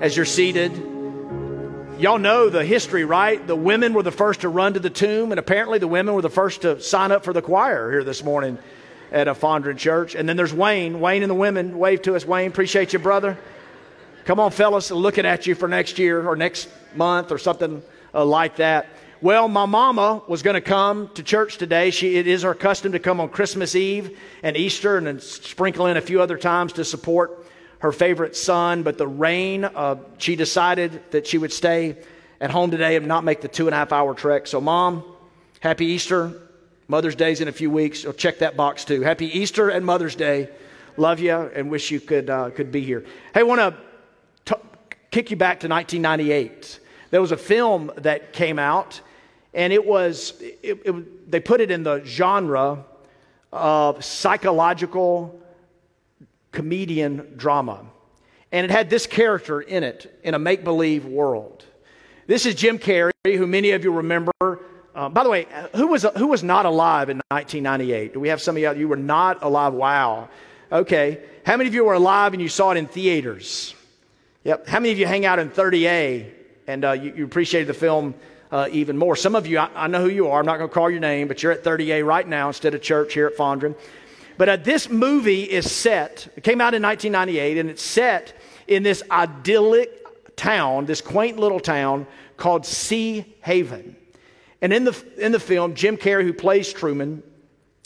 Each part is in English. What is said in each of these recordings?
as you're seated. Y'all know the history, right? The women were the first to run to the tomb, and apparently the women were the first to sign up for the choir here this morning at a Fondren church. And then there's Wayne. Wayne and the women. Wave to us, Wayne. Appreciate you, brother. Come on, fellas, looking at you for next year or next month or something uh, like that. Well, my mama was going to come to church today. She, it is her custom to come on Christmas Eve and Easter and then sprinkle in a few other times to support her favorite son. But the rain, uh, she decided that she would stay at home today and not make the two and a half hour trek. So, mom, happy Easter. Mother's Day's in a few weeks. So check that box too. Happy Easter and Mother's Day. Love you and wish you could, uh, could be here. Hey, want to kick you back to 1998. There was a film that came out and it was, it, it, they put it in the genre of psychological comedian drama. And it had this character in it in a make believe world. This is Jim Carrey, who many of you remember. Uh, by the way, who was, who was not alive in 1998? Do we have some of you? You were not alive. Wow. Okay. How many of you were alive and you saw it in theaters? Yep. How many of you hang out in 30A and uh, you, you appreciated the film uh, even more. Some of you, I, I, know who you are. I'm not going to call your name, but you're at 30A right now instead of church here at Fondren. But uh, this movie is set, it came out in 1998, and it's set in this idyllic town, this quaint little town called Sea Haven. And in the, in the film, Jim Carrey, who plays Truman,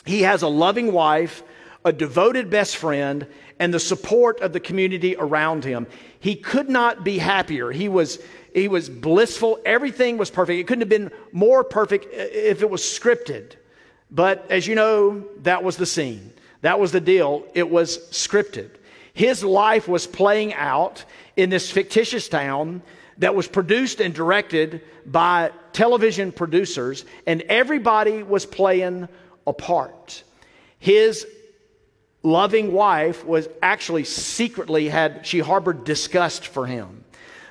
he has a loving wife, a devoted best friend, and the support of the community around him. He could not be happier. He was he was blissful. Everything was perfect. It couldn't have been more perfect if it was scripted. But as you know, that was the scene. That was the deal. It was scripted. His life was playing out in this fictitious town that was produced and directed by television producers, and everybody was playing a part. His loving wife was actually secretly had she harbored disgust for him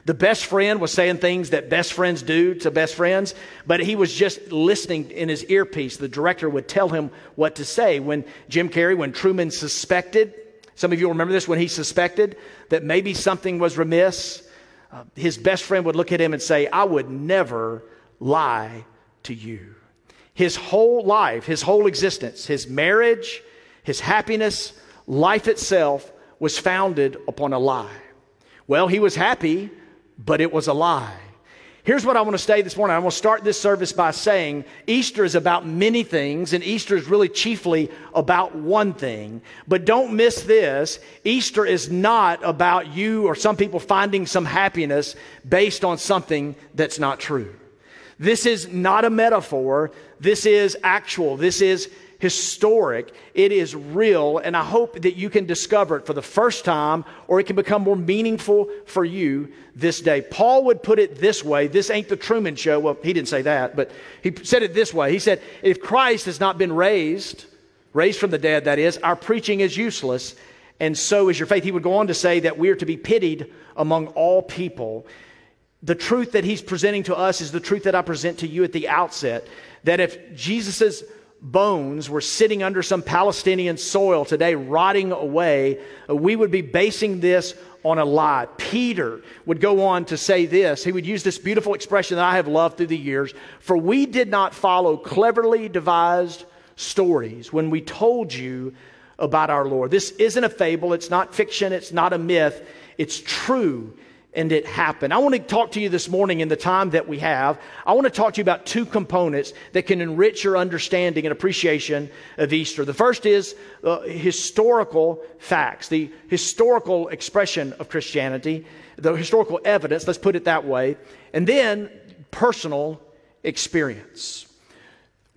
the best friend was saying things that best friends do to best friends, but he was just listening in his earpiece. The director would tell him what to say. When Jim Carrey, when Truman suspected, some of you remember this, when he suspected that maybe something was remiss, uh, his best friend would look at him and say, I would never lie to you. His whole life, his whole existence, his marriage, his happiness, life itself was founded upon a lie. Well, he was happy but it was a lie. Here's what I want to say this morning. I want to start this service by saying Easter is about many things, and Easter is really chiefly about one thing. But don't miss this Easter is not about you or some people finding some happiness based on something that's not true. This is not a metaphor, this is actual. This is historic, it is real, and I hope that you can discover it for the first time or it can become more meaningful for you this day. Paul would put it this way this ain't the Truman Show. Well, he didn't say that, but he said it this way. He said, If Christ has not been raised, raised from the dead, that is, our preaching is useless, and so is your faith. He would go on to say that we are to be pitied among all people. The truth that he's presenting to us is the truth that I present to you at the outset that if Jesus' bones were sitting under some Palestinian soil today, rotting away, uh, we would be basing this on a lie. Peter would go on to say this. He would use this beautiful expression that I have loved through the years For we did not follow cleverly devised stories when we told you about our Lord. This isn't a fable, it's not fiction, it's not a myth, it's true and it happened. I want to talk to you this morning in the time that we have. I want to talk to you about two components that can enrich your understanding and appreciation of Easter. The first is uh, historical facts, the historical expression of Christianity, the historical evidence, let's put it that way, and then personal experience.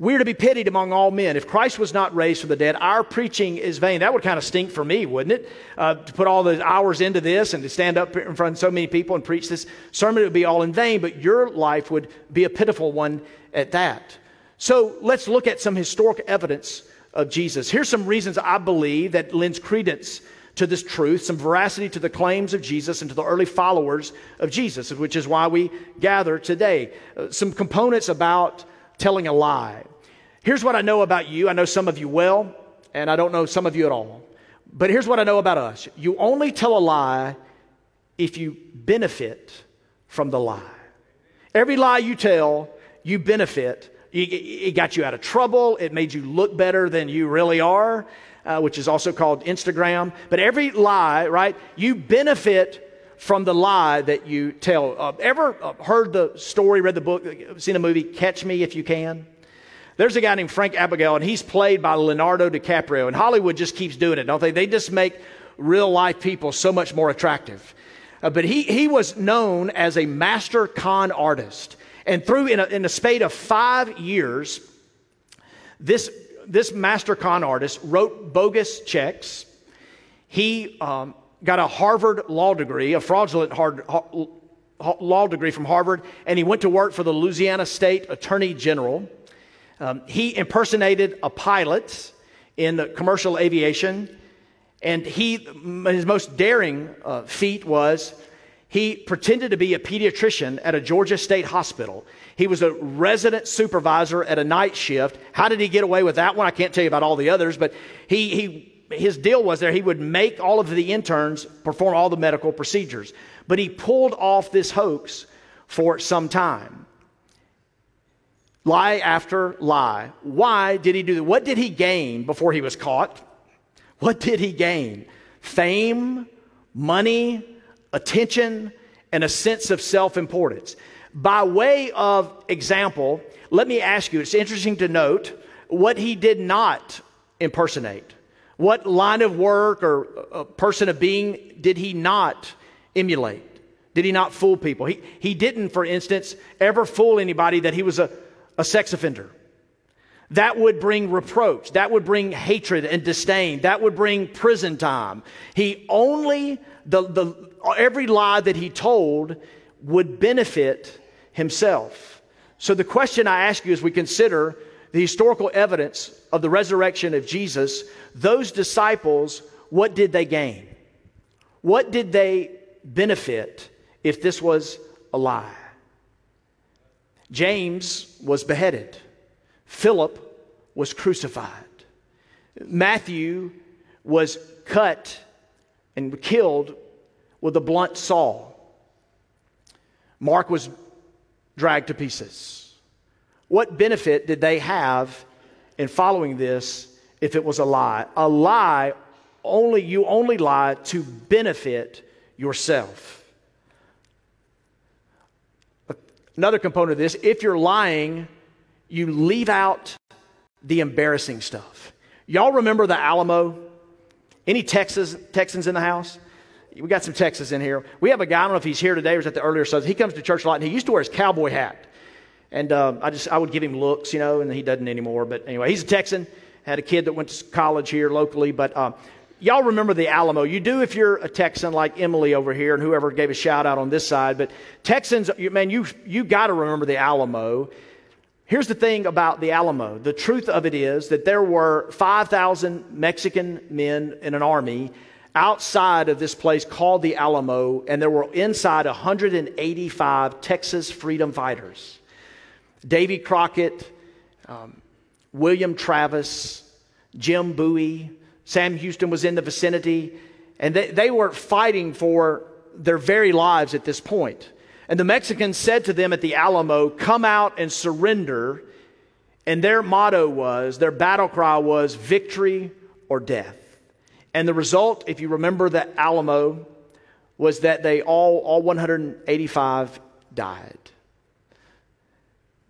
We are to be pitied among all men. If Christ was not raised from the dead, our preaching is vain. That would kind of stink for me, wouldn't it? Uh, to put all the hours into this and to stand up in front of so many people and preach this sermon, it would be all in vain, but your life would be a pitiful one at that. So let's look at some historic evidence of Jesus. Here's some reasons I believe that lends credence to this truth, some veracity to the claims of Jesus and to the early followers of Jesus, which is why we gather today. Uh, some components about telling a lie. Here's what I know about you. I know some of you well, and I don't know some of you at all. But here's what I know about us you only tell a lie if you benefit from the lie. Every lie you tell, you benefit. It got you out of trouble. It made you look better than you really are, uh, which is also called Instagram. But every lie, right, you benefit from the lie that you tell. Uh, ever uh, heard the story, read the book, seen the movie Catch Me If You Can? There's a guy named Frank Abagnale, and he's played by Leonardo DiCaprio. And Hollywood just keeps doing it, don't they? They just make real life people so much more attractive. Uh, but he, he was known as a master con artist. And through, in a, in a spate of five years, this, this master con artist wrote bogus checks. He um, got a Harvard law degree, a fraudulent hard, law degree from Harvard, and he went to work for the Louisiana State Attorney General. Um, he impersonated a pilot in the commercial aviation. And he, his most daring uh, feat was he pretended to be a pediatrician at a Georgia State hospital. He was a resident supervisor at a night shift. How did he get away with that one? I can't tell you about all the others, but he, he, his deal was there he would make all of the interns perform all the medical procedures. But he pulled off this hoax for some time. Lie after lie. Why did he do that? What did he gain before he was caught? What did he gain? Fame, money, attention, and a sense of self importance. By way of example, let me ask you it's interesting to note what he did not impersonate. What line of work or a person of being did he not emulate? Did he not fool people? He, he didn't, for instance, ever fool anybody that he was a, a sex offender that would bring reproach. That would bring hatred and disdain. That would bring prison time. He only, the, the, every lie that he told would benefit himself. So the question I ask you as we consider the historical evidence of the resurrection of Jesus, those disciples, what did they gain? What did they benefit if this was a lie? James was beheaded. Philip was crucified. Matthew was cut and killed with a blunt saw. Mark was dragged to pieces. What benefit did they have in following this if it was a lie? A lie only you only lie to benefit yourself. Another component of this, if you're lying you leave out the embarrassing stuff. Y'all remember the Alamo? Any Texas, Texans in the house? We got some Texas in here. We have a guy, I don't know if he's here today or was at the earlier service. He comes to church a lot and he used to wear his cowboy hat. And uh, I just, I would give him looks, you know, and he doesn't anymore. But anyway, he's a Texan. Had a kid that went to college here locally. But uh, y'all remember the Alamo. You do if you're a Texan like Emily over here and whoever gave a shout out on this side. But Texans, man, you, you got to remember the Alamo. Here's the thing about the Alamo the truth of it is that there were 5,000 Mexican men in an army outside of this place called the Alamo, and there were inside 185 Texas freedom fighters. Davy Crockett, um, William Travis, Jim Bowie, Sam Houston was in the vicinity, and they, they were fighting for their very lives at this point. And the Mexicans said to them at the Alamo, Come out and surrender. And their motto was, their battle cry was, victory or death. And the result, if you remember the Alamo, was that they all, all 185 died.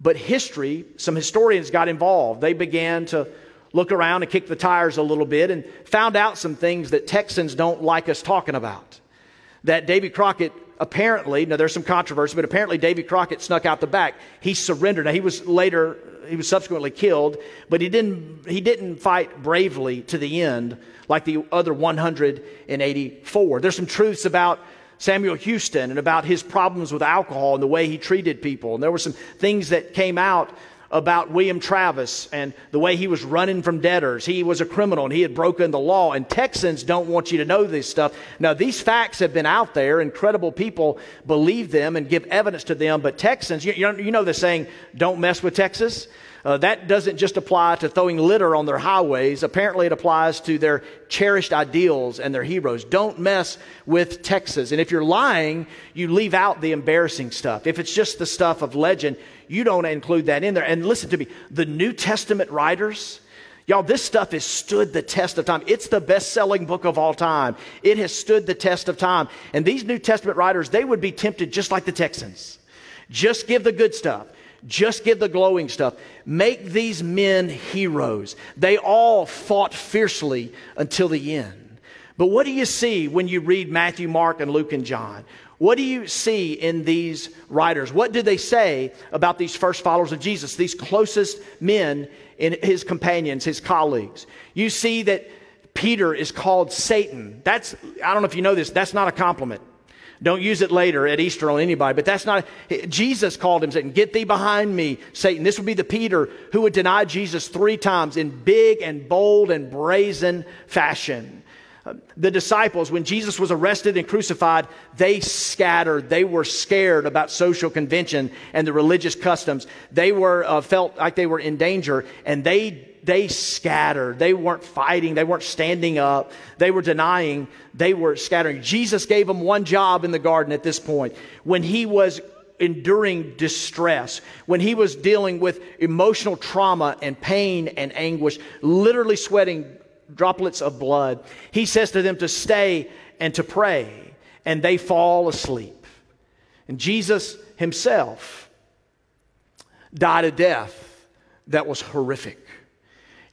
But history, some historians got involved. They began to look around and kick the tires a little bit and found out some things that Texans don't like us talking about. That Davy Crockett apparently, now there's some controversy, but apparently Davy Crockett snuck out the back. He surrendered. Now he was later, he was subsequently killed, but he didn't, he didn't fight bravely to the end like the other 184. There's some truths about Samuel Houston and about his problems with alcohol and the way he treated people. And there were some things that came out about William Travis and the way he was running from debtors. He was a criminal and he had broken the law. And Texans don't want you to know this stuff. Now, these facts have been out there. Incredible people believe them and give evidence to them. But Texans, you, you know the saying, don't mess with Texas? Uh, that doesn't just apply to throwing litter on their highways. Apparently, it applies to their cherished ideals and their heroes. Don't mess with Texas. And if you're lying, you leave out the embarrassing stuff. If it's just the stuff of legend, you don't include that in there. And listen to me the New Testament writers, Y'all, this stuff has stood the test of time. It's the best selling book of all time. It has stood the test of time. And these New Testament writers, they would be tempted just like the Texans. Just give the good stuff. Just give the glowing stuff. Make these men heroes. They all fought fiercely until the end. But what do you see when you read Matthew, Mark, and Luke and John? What do you see in these writers? What do they say about these first followers of Jesus, these closest men in his companions, his colleagues? You see that Peter is called Satan. That's, I don't know if you know this, that's not a compliment. Don't use it later at Easter on anybody, but that's not, Jesus called him Satan. Get thee behind me, Satan. This would be the Peter who would deny Jesus three times in big and bold and brazen fashion. The disciples, when Jesus was arrested and crucified, they scattered. They were scared about social convention and the religious customs. They were uh, felt like they were in danger, and they they scattered. They weren't fighting. They weren't standing up. They were denying. They were scattering. Jesus gave them one job in the garden at this point. When he was enduring distress, when he was dealing with emotional trauma and pain and anguish, literally sweating droplets of blood, he says to them to stay and to pray, and they fall asleep. And Jesus himself died a death that was horrific.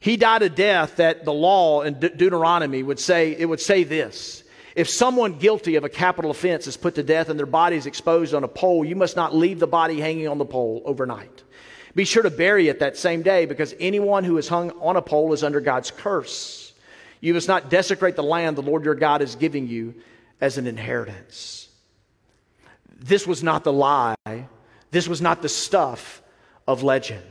He died a death that the law in De- Deuteronomy would say, it would say this. If someone guilty of a capital offense is put to death and their body is exposed on a pole, you must not leave the body hanging on the pole overnight. Be sure to bury it that same day because anyone who is hung on a pole is under God's curse. You must not desecrate the land the Lord your God is giving you as an inheritance. This was not the lie. This was not the stuff of legend.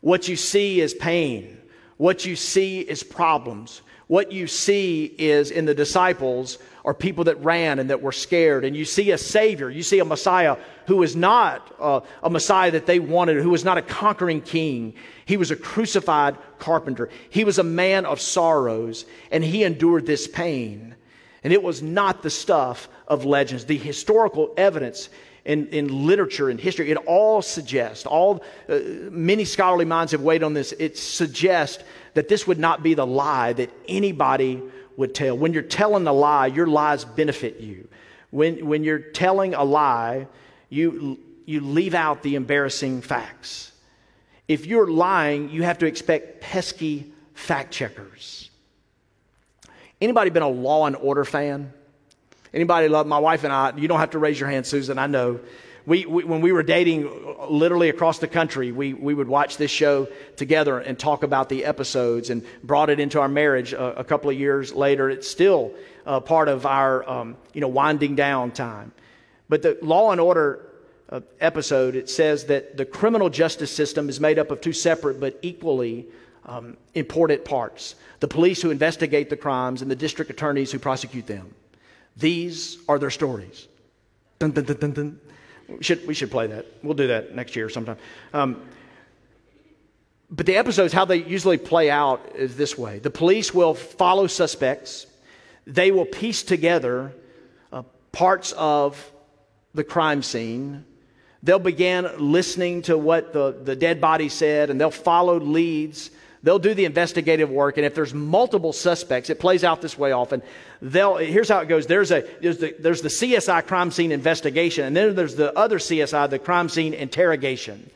What you see is pain. What you see is problems. What you see is in the disciples are people that ran and that were scared. And you see a Savior. You see a Messiah who is not uh, a Messiah that they wanted, who was not a conquering king. He was a crucified carpenter. He was a man of sorrows, and he endured this pain. And it was not the stuff of legends. The historical evidence in, in literature and history, it all suggests, all uh, many scholarly minds have weighed on this, it suggests that this would not be the lie that anybody would tell. When you're telling a lie, your lies benefit you. When, when you're telling a lie, you, you leave out the embarrassing facts. If you're lying, you have to expect pesky fact checkers. Anybody been a law and order fan? Anybody love my wife and I? You don't have to raise your hand, Susan. I know. We, we, when we were dating literally across the country, we, we would watch this show together and talk about the episodes and brought it into our marriage a, a couple of years later. It's still part of our, um, you know, winding down time. But the Law and Order uh, episode, it says that the criminal justice system is made up of two separate but equally um, important parts the police who investigate the crimes and the district attorneys who prosecute them. These are their stories. Dun, dun, dun. We, should, we should play that. We'll do that next year sometime. Um, but the episodes, how they usually play out is this way the police will follow suspects, they will piece together uh, parts of the crime scene. They'll begin listening to what the, the dead body said, and they'll follow leads They'll do the investigative work, and if there's multiple suspects, it plays out this way often. They'll, here's how it goes there's, a, there's, the, there's the CSI crime scene investigation, and then there's the other CSI, the crime scene interrogation.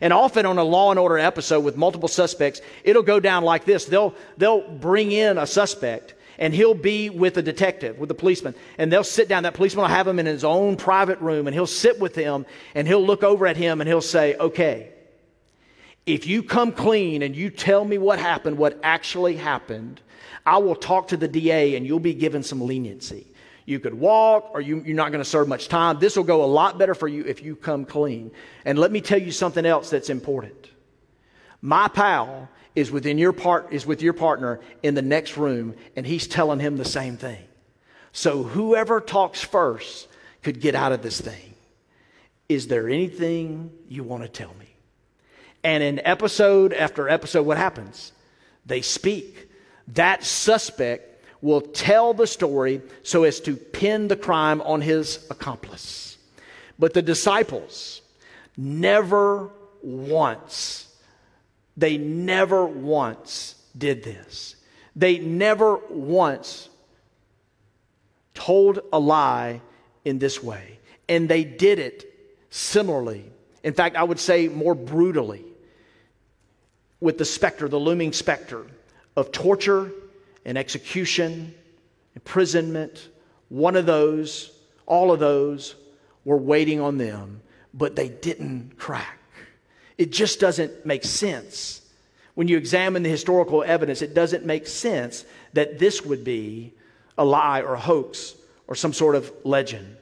And often on a law and order episode with multiple suspects, it'll go down like this. They'll, they'll bring in a suspect and he'll be with a detective, with a policeman, and they'll sit down. That policeman will have him in his own private room and he'll sit with him and he'll look over at him and he'll say, okay, if you come clean and you tell me what happened, what actually happened, I will talk to the DA and you'll be given some leniency. You could walk or you, are not going to serve much time. This will go a lot better for you if you come clean. And let me tell you something else that's important. My pal is within your part is with your partner in the next room and he's telling him the same thing. So whoever talks first could get out of this thing. Is there anything you want to tell me? And in episode after episode, what happens? They speak. That suspect will tell the story so as to pin the crime on his accomplice. But the disciples never once, they never once did this. They never once told a lie in this way. And they did it similarly. In fact, I would say more brutally with the specter, the looming specter of torture and execution, imprisonment. One of those, all of those were waiting on them, but they didn't crack. It just doesn't make sense. When you examine the historical evidence, it doesn't make sense that this would be a lie or a hoax or some sort of legend.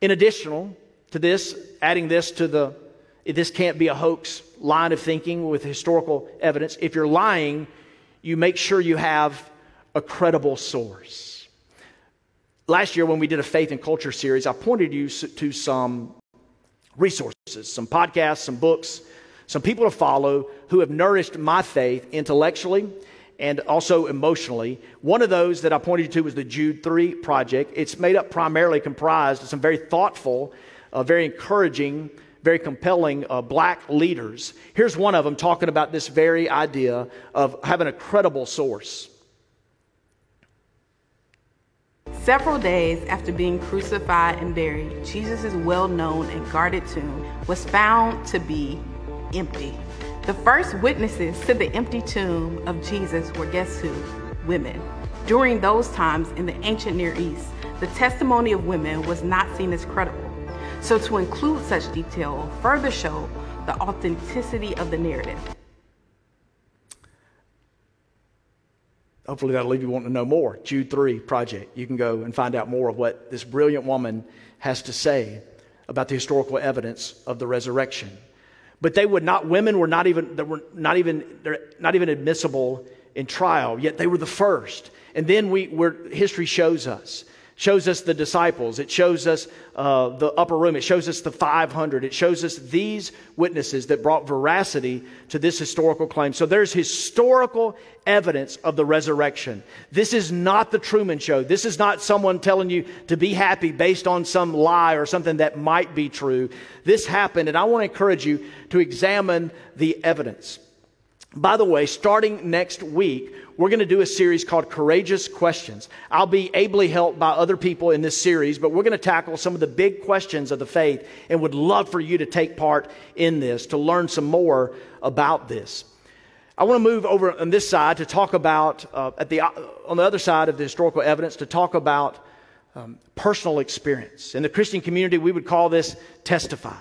In addition to this, adding this to the this can't be a hoax line of thinking with historical evidence. If you're lying, you make sure you have a credible source. Last year, when we did a faith and culture series, I pointed you to some resources, some podcasts, some books, some people to follow who have nourished my faith intellectually and also emotionally. One of those that I pointed you to was the Jude 3 project. It's made up primarily comprised of some very thoughtful, uh, very encouraging, very compelling uh, black leaders. Here's one of them talking about this very idea of having a credible source. Several days after being crucified and buried, Jesus' well known and guarded tomb was found to be empty. The first witnesses to the empty tomb of Jesus were guess who? Women. During those times in the ancient Near East, the testimony of women was not seen as credible. So to include such detail further showed the authenticity of the narrative. Hopefully that'll leave you wanting to know more. Jude 3 project. You can go and find out more of what this brilliant woman has to say about the historical evidence of the resurrection. But they would not, women were not even, they were not even, they're not even admissible in trial, yet they were the first. And then we, where history shows us, shows us the disciples, it shows us uh, the upper room, it shows us the 500, it shows us these witnesses that brought veracity to this historical claim. So there's historical evidence of the resurrection. This is not the Truman Show. This is not someone telling you to be happy based on some lie or something that might be true. This happened, and I want to encourage you to examine the evidence. By the way, starting next week, we're going to do a series called Courageous Questions. I'll be ably helped by other people in this series, but we're going to tackle some of the big questions of the faith and would love for you to take part in this, to learn some more about this. I want to move over on this side to talk about, uh, at the, on the other side of the historical evidence, to talk about um, personal experience. In the Christian community, we would call this testify.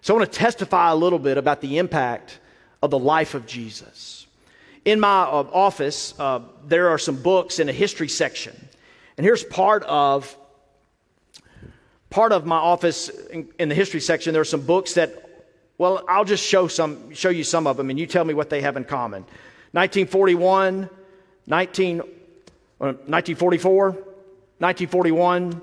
So I want to testify a little bit about the impact of the life of Jesus. In my uh, office, uh, there are some books in a history section. And here's part of part of my office in, in, the history section. There are some books that, well, I'll just show some, show you some of them, and you tell me what they have in common. 1941, 19, uh, 1944, 1941,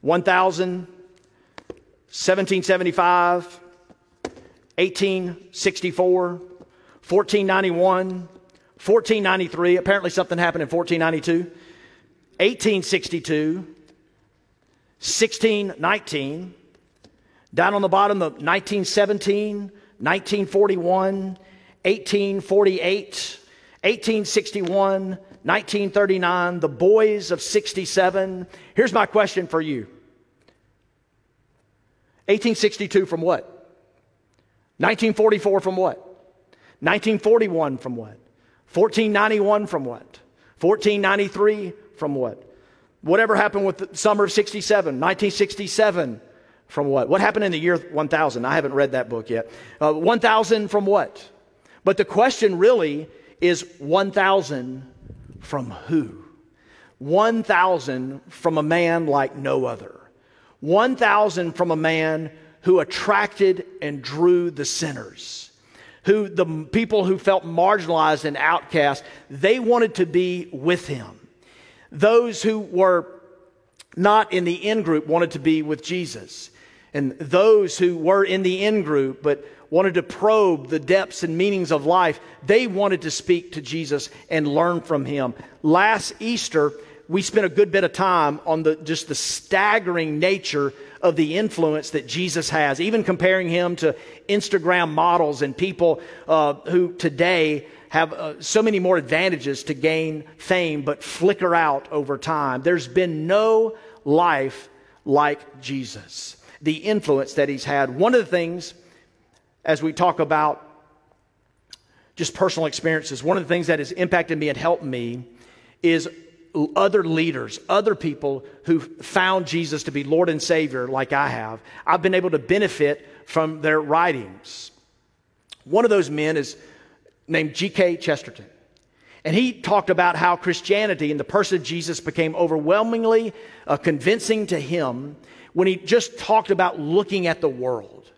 1000, 1775, 1864. 1491, 1493, apparently something happened in 1492, 1862, 1619, down on the bottom of 1917, 1941, 1848, 1861, 1939, the boys of 67. Here's my question for you 1862 from what? 1944 from what? 1941 from what? 1491 from what? 1493 from what? Whatever happened with the summer of 67, 1967 from what? What happened in the year 1000? I haven't read that book yet. Uh, 1000 from what? But the question really is 1000 from who? 1000 from a man like no other. 1000 from a man who attracted and drew the sinners who the people who felt marginalized and outcast, they wanted to be with him. Those who were not in the in group wanted to be with Jesus. And those who were in the in group but wanted to probe the depths and meanings of life, they wanted to speak to Jesus and learn from him. Last Easter, we spent a good bit of time on the, just the staggering nature of the influence that Jesus has, even comparing him to Instagram models and people uh, who today have uh, so many more advantages to gain fame but flicker out over time. There's been no life like Jesus, the influence that he's had. One of the things, as we talk about just personal experiences, one of the things that has impacted me and helped me is other leaders, other people who found Jesus to be Lord and Savior, like I have. I've been able to benefit from their writings. One of those men is named G.K. Chesterton. And he talked about how Christianity and the person of Jesus became overwhelmingly uh, convincing to him when he just talked about looking at the world,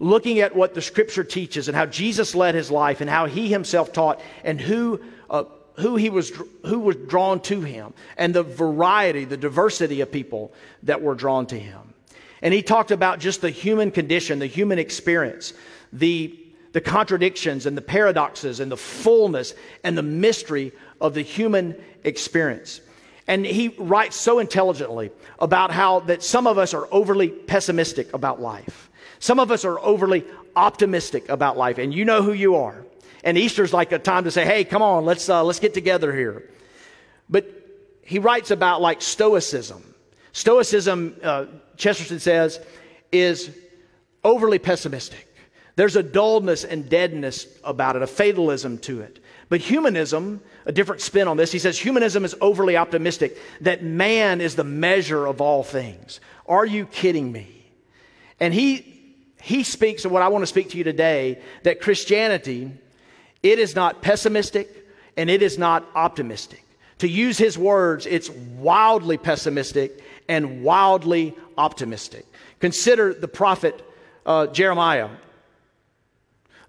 looking at what the scripture teaches and how Jesus led his life and how he himself taught and who uh, who he was who was drawn to him and the variety the diversity of people that were drawn to him. And he talked about just the human condition the human experience the the contradictions and the paradoxes and the fullness and the mystery of the human experience. And he writes so intelligently about how that some of us are overly pessimistic about life. Some of us are overly optimistic about life. And you know who you are and Easter's like a time to say, hey, come on, let's, uh, let's get together here. But he writes about like Stoicism. Stoicism, uh, Chesterton says, is overly pessimistic. There's a dullness and deadness about it, a fatalism to it. But humanism, a different spin on this, he says humanism is overly optimistic, that man is the measure of all things. Are you kidding me? And he, he speaks of what I want to speak to you today that Christianity it is not pessimistic and it is not optimistic. To use his words, it's wildly pessimistic and wildly optimistic. Consider the prophet uh, Jeremiah.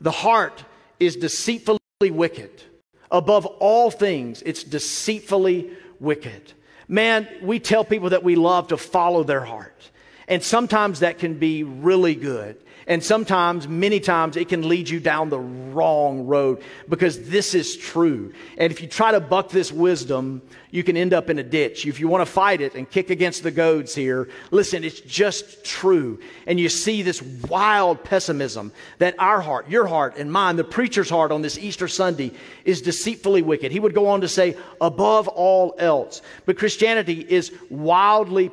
The heart is deceitfully wicked. Above all things, it's deceitfully wicked. Man, we tell people that we love to follow their heart. And sometimes that can be really good. And sometimes, many times, it can lead you down the wrong road because this is true. And if you try to buck this wisdom, you can end up in a ditch. If you want to fight it and kick against the goads here, listen, it's just true. And you see this wild pessimism that our heart, your heart, and mine, the preacher's heart on this Easter Sunday is deceitfully wicked. He would go on to say, above all else. But Christianity is wildly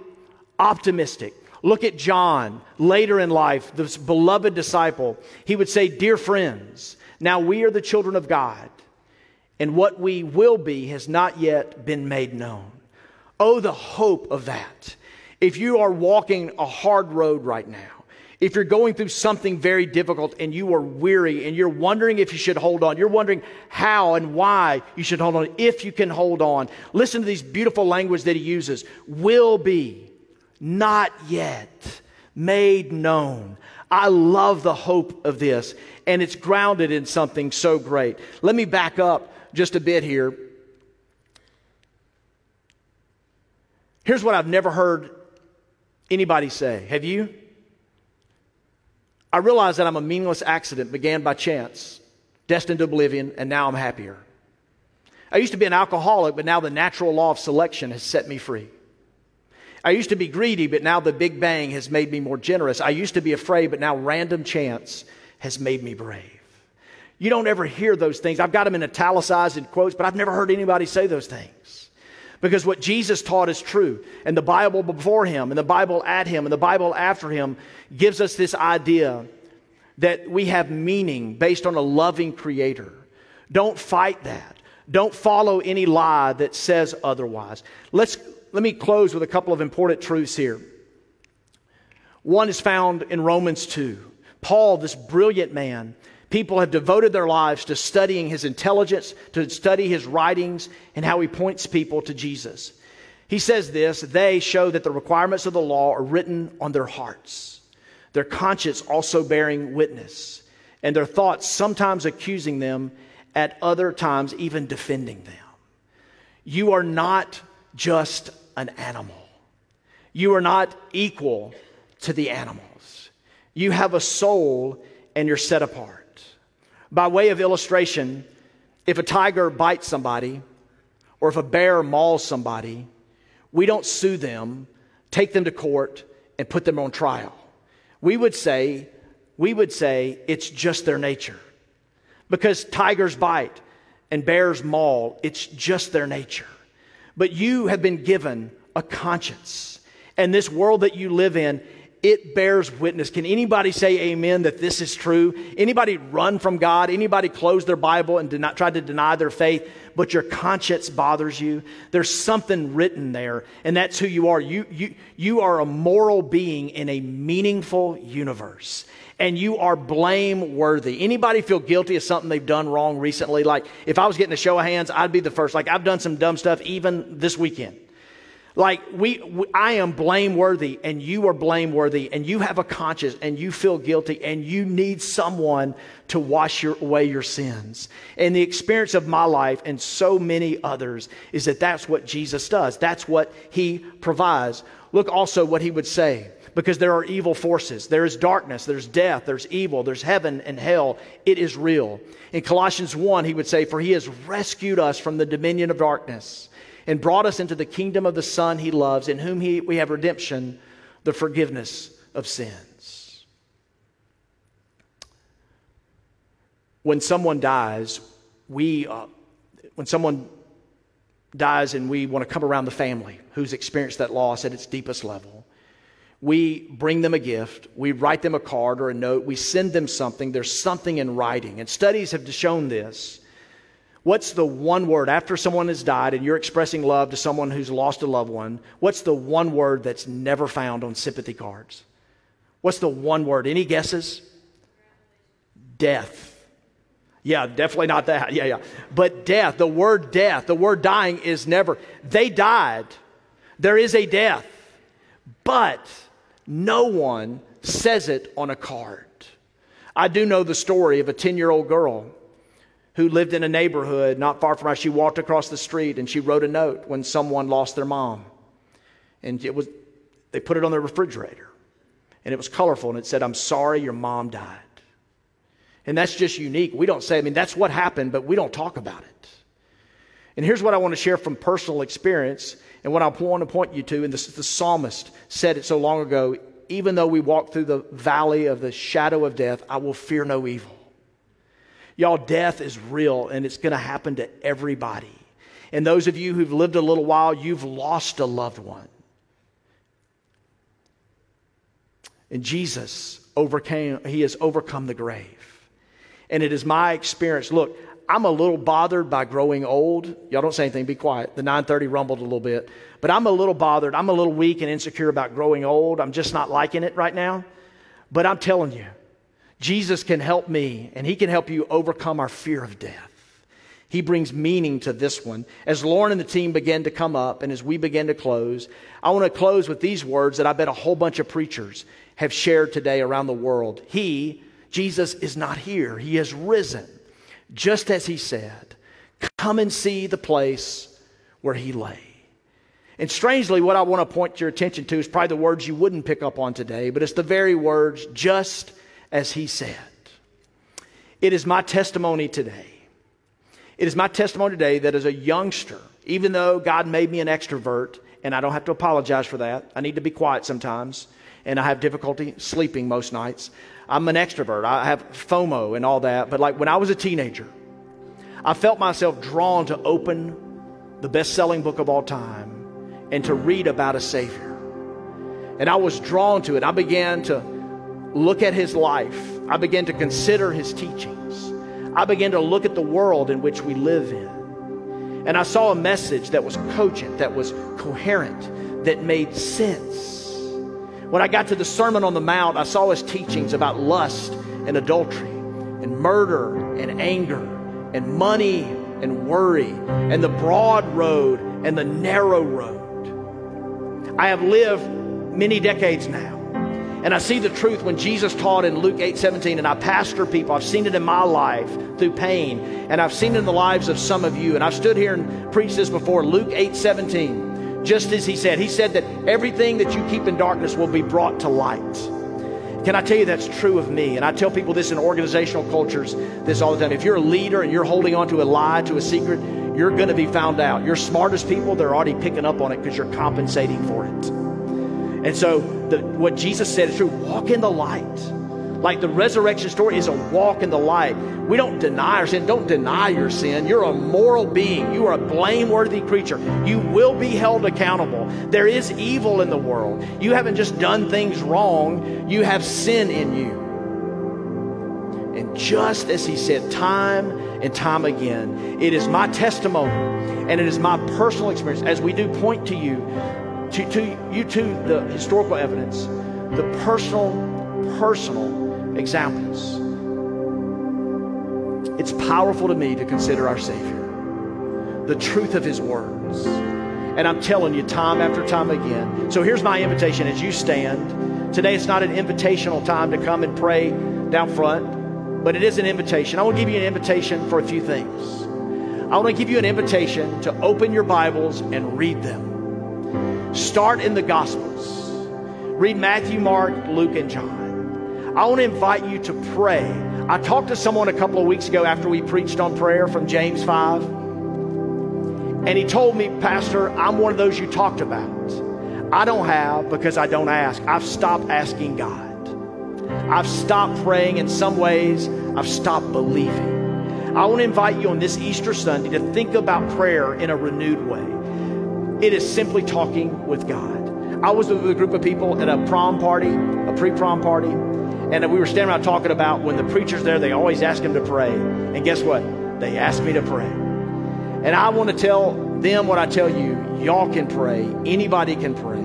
optimistic. Look at John later in life, this beloved disciple. He would say, Dear friends, now we are the children of God, and what we will be has not yet been made known. Oh, the hope of that. If you are walking a hard road right now, if you're going through something very difficult and you are weary and you're wondering if you should hold on, you're wondering how and why you should hold on, if you can hold on, listen to these beautiful language that he uses will be not yet made known. I love the hope of this, and it's grounded in something so great. Let me back up just a bit here. Here's what I've never heard anybody say. Have you? I realize that I'm a meaningless accident, began by chance, destined to oblivion, and now I'm happier. I used to be an alcoholic, but now the natural law of selection has set me free. I used to be greedy, but now the Big Bang has made me more generous. I used to be afraid, but now random chance has made me brave. You don't ever hear those things. I've got them in italicized in quotes, but I've never heard anybody say those things. Because what Jesus taught is true. And the Bible before him, and the Bible at him, and the Bible after him gives us this idea that we have meaning based on a loving creator. Don't fight that. Don't follow any lie that says otherwise. Let's let me close with a couple of important truths here. One is found in Romans 2. Paul, this brilliant man, people have devoted their lives to studying his intelligence, to study his writings, and how he points people to Jesus. He says this they show that the requirements of the law are written on their hearts, their conscience also bearing witness, and their thoughts sometimes accusing them, at other times even defending them. You are not just an animal. You are not equal to the animals. You have a soul and you're set apart. By way of illustration, if a tiger bites somebody or if a bear mauls somebody, we don't sue them, take them to court, and put them on trial. We would say, we would say it's just their nature. Because tigers bite and bears maul, it's just their nature. But you have been given a conscience. And this world that you live in, it bears witness. Can anybody say amen that this is true? Anybody run from God? Anybody close their Bible and did not, try to deny their faith, but your conscience bothers you? There's something written there, and that's who you are. You, you, you are a moral being in a meaningful universe and you are blameworthy. Anybody feel guilty of something they've done wrong recently? Like if I was getting a show of hands, I'd be the first. Like I've done some dumb stuff even this weekend. Like we, we, I am blameworthy and you are blameworthy and you have a conscience and you feel guilty and you need someone to wash your, away your sins. And the experience of my life and so many others is that that's what Jesus does. That's what he provides. Look also what he would say because there are evil forces. There is darkness, there's death, there's evil, there's heaven and hell. It is real. In Colossians 1, he would say, For he has rescued us from the dominion of darkness and brought us into the kingdom of the Son he loves, in whom he, we have redemption, the forgiveness of sins. When someone dies, we, uh, when someone dies and we want to come around the family who's experienced that loss at its deepest level, we bring them a gift, we write them a card or a note, we send them something. There's something in writing. And studies have shown this What's the one word after someone has died and you're expressing love to someone who's lost a loved one? What's the one word that's never found on sympathy cards? What's the one word? Any guesses? Death. Yeah, definitely not that. Yeah, yeah. But death, the word death, the word dying is never. They died. There is a death. But no one says it on a card. I do know the story of a 10 year old girl who lived in a neighborhood not far from us. She walked across the street and she wrote a note when someone lost their mom. And it was, they put it on their refrigerator. And it was colorful and it said, I'm sorry your mom died. And that's just unique. We don't say, I mean, that's what happened, but we don't talk about it. And here's what I want to share from personal experience and what I want to point you to. And this, the psalmist said it so long ago even though we walk through the valley of the shadow of death, I will fear no evil. Y'all, death is real and it's going to happen to everybody. And those of you who've lived a little while, you've lost a loved one. And Jesus overcame, he has overcome the grave. And it is my experience. Look, I'm a little bothered by growing old. Y'all don't say anything, be quiet. The 930 rumbled a little bit. But I'm a little bothered. I'm a little weak and insecure about growing old. I'm just not liking it right now. But I'm telling you, Jesus can help me, and He can help you overcome our fear of death. He brings meaning to this one. As Lauren and the team begin to come up, and as we begin to close, I want to close with these words that I bet a whole bunch of preachers have shared today around the world. He, Jesus, is not here, He has risen, just as He said. Come and see the place where He lay. And strangely, what I want to point your attention to is probably the words you wouldn't pick up on today, but it's the very words, just as he said. It is my testimony today. It is my testimony today that as a youngster, even though God made me an extrovert, and I don't have to apologize for that, I need to be quiet sometimes, and I have difficulty sleeping most nights. I'm an extrovert. I have FOMO and all that. But like when I was a teenager, I felt myself drawn to open the best selling book of all time and to read about a Savior. And I was drawn to it. I began to look at his life. I began to consider his teachings. I began to look at the world in which we live in. And I saw a message that was cogent, that was coherent, that made sense. When I got to the Sermon on the Mount, I saw his teachings about lust and adultery and murder and anger and money and worry and the broad road and the narrow road. I have lived many decades now and I see the truth when Jesus taught in Luke 8 17, and I pastor people. I've seen it in my life through pain, and I've seen it in the lives of some of you. And I've stood here and preached this before Luke 8 17. just as he said. He said that everything that you keep in darkness will be brought to light. Can I tell you that's true of me? And I tell people this in organizational cultures this all the time. If you're a leader and you're holding on to a lie, to a secret, you're going to be found out. Your smartest people, they're already picking up on it because you're compensating for it. And so, the, what Jesus said is true walk in the light. Like the resurrection story is a walk in the light. We don't deny our sin. Don't deny your sin. You're a moral being. You are a blameworthy creature. You will be held accountable. There is evil in the world. You haven't just done things wrong, you have sin in you. And just as he said time and time again, it is my testimony and it is my personal experience as we do point to you, to, to you to the historical evidence, the personal, personal examples. It's powerful to me to consider our Savior, the truth of His words. And I'm telling you time after time again. So here's my invitation as you stand. Today it's not an invitational time to come and pray down front, but it is an invitation. I want to give you an invitation for a few things. I want to give you an invitation to open your Bibles and read them. Start in the Gospels. Read Matthew, Mark, Luke, and John. I want to invite you to pray. I talked to someone a couple of weeks ago after we preached on prayer from James 5. And he told me, Pastor, I'm one of those you talked about. I don't have because I don't ask. I've stopped asking God. I've stopped praying. In some ways, I've stopped believing. I want to invite you on this Easter Sunday to think about prayer in a renewed way. It is simply talking with God. I was with a group of people at a prom party, a pre prom party, and we were standing around talking about when the preacher's there, they always ask him to pray. And guess what? They asked me to pray. And I want to tell them what I tell you. Y'all can pray. Anybody can pray.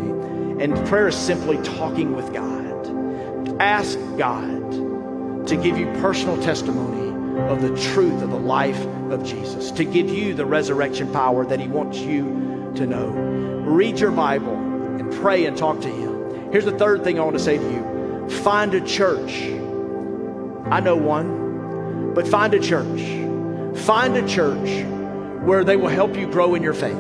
And prayer is simply talking with God. Ask God to give you personal testimony of the truth of the life of Jesus, to give you the resurrection power that He wants you to know. Read your Bible and pray and talk to Him. Here's the third thing I want to say to you Find a church. I know one, but find a church. Find a church where they will help you grow in your faith.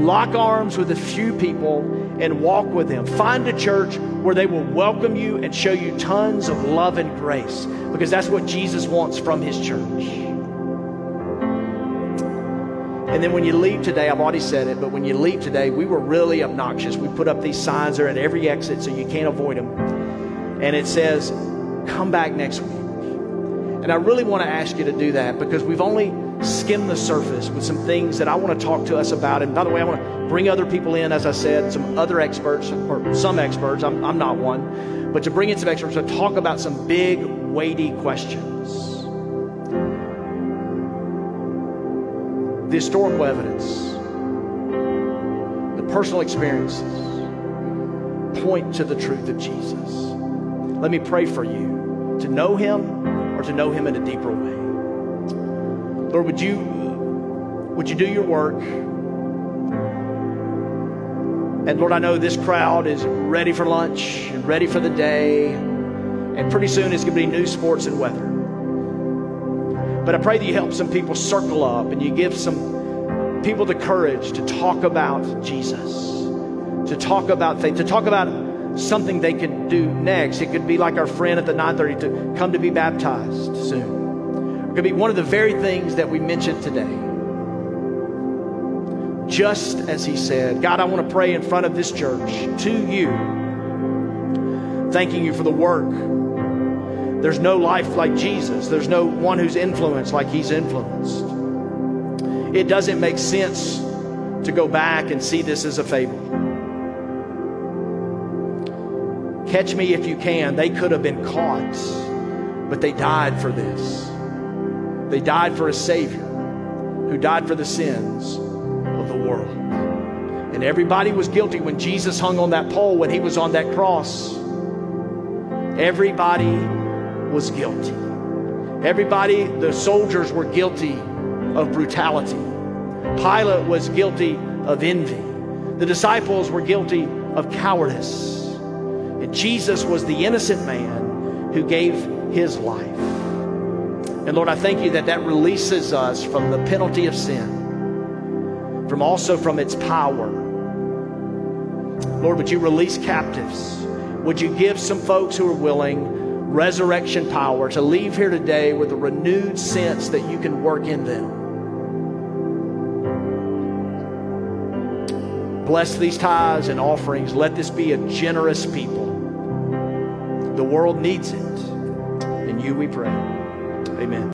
Lock arms with a few people and walk with them. Find a church where they will welcome you and show you tons of love and grace because that's what Jesus wants from his church. And then when you leave today, I've already said it, but when you leave today, we were really obnoxious. We put up these signs there at every exit so you can't avoid them and it says, Come back next week. And I really want to ask you to do that because we've only skimmed the surface with some things that I want to talk to us about. And by the way, I want to bring other people in, as I said, some other experts, or some experts. I'm, I'm not one, but to bring in some experts to talk about some big, weighty questions. The historical evidence, the personal experiences point to the truth of Jesus. Let me pray for you to know Him or to know Him in a deeper way. Lord, would you, would you do your work? And Lord, I know this crowd is ready for lunch and ready for the day. And pretty soon it's going to be news, sports, and weather. But I pray that you help some people circle up and you give some people the courage to talk about Jesus, to talk about faith, to talk about something they could do next. It could be like our friend at the 930 to come to be baptized soon. It could be one of the very things that we mentioned today. Just as he said, God, I want to pray in front of this church to you, thanking you for the work. There's no life like Jesus. There's no one who's influenced like he's influenced. It doesn't make sense to go back and see this as a fable. Catch me if you can. They could have been caught, but they died for this. They died for a Savior who died for the sins of the world. And everybody was guilty when Jesus hung on that pole, when he was on that cross. Everybody was guilty. Everybody, the soldiers were guilty of brutality. Pilate was guilty of envy. The disciples were guilty of cowardice. And Jesus was the innocent man who gave his life. And Lord, I thank you that that releases us from the penalty of sin, from also from its power. Lord, would you release captives? Would you give some folks who are willing resurrection power to leave here today with a renewed sense that you can work in them? Bless these tithes and offerings. Let this be a generous people. The world needs it. In you we pray. Amen.